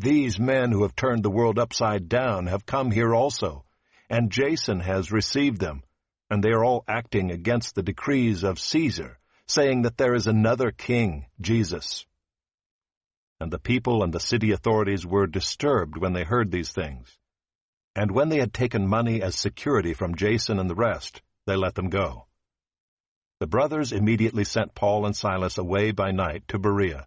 these men who have turned the world upside down have come here also, and Jason has received them, and they are all acting against the decrees of Caesar, saying that there is another king, Jesus. And the people and the city authorities were disturbed when they heard these things. And when they had taken money as security from Jason and the rest, they let them go. The brothers immediately sent Paul and Silas away by night to Berea,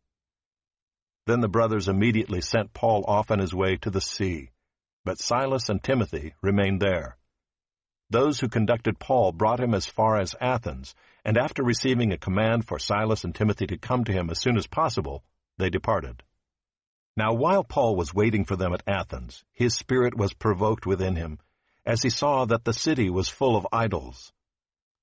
Then the brothers immediately sent Paul off on his way to the sea, but Silas and Timothy remained there. Those who conducted Paul brought him as far as Athens, and after receiving a command for Silas and Timothy to come to him as soon as possible, they departed. Now while Paul was waiting for them at Athens, his spirit was provoked within him, as he saw that the city was full of idols.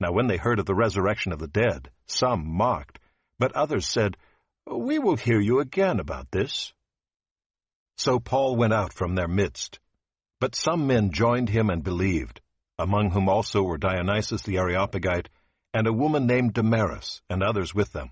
Now when they heard of the resurrection of the dead, some mocked, but others said, We will hear you again about this. So Paul went out from their midst. But some men joined him and believed, among whom also were Dionysius the Areopagite, and a woman named Damaris, and others with them.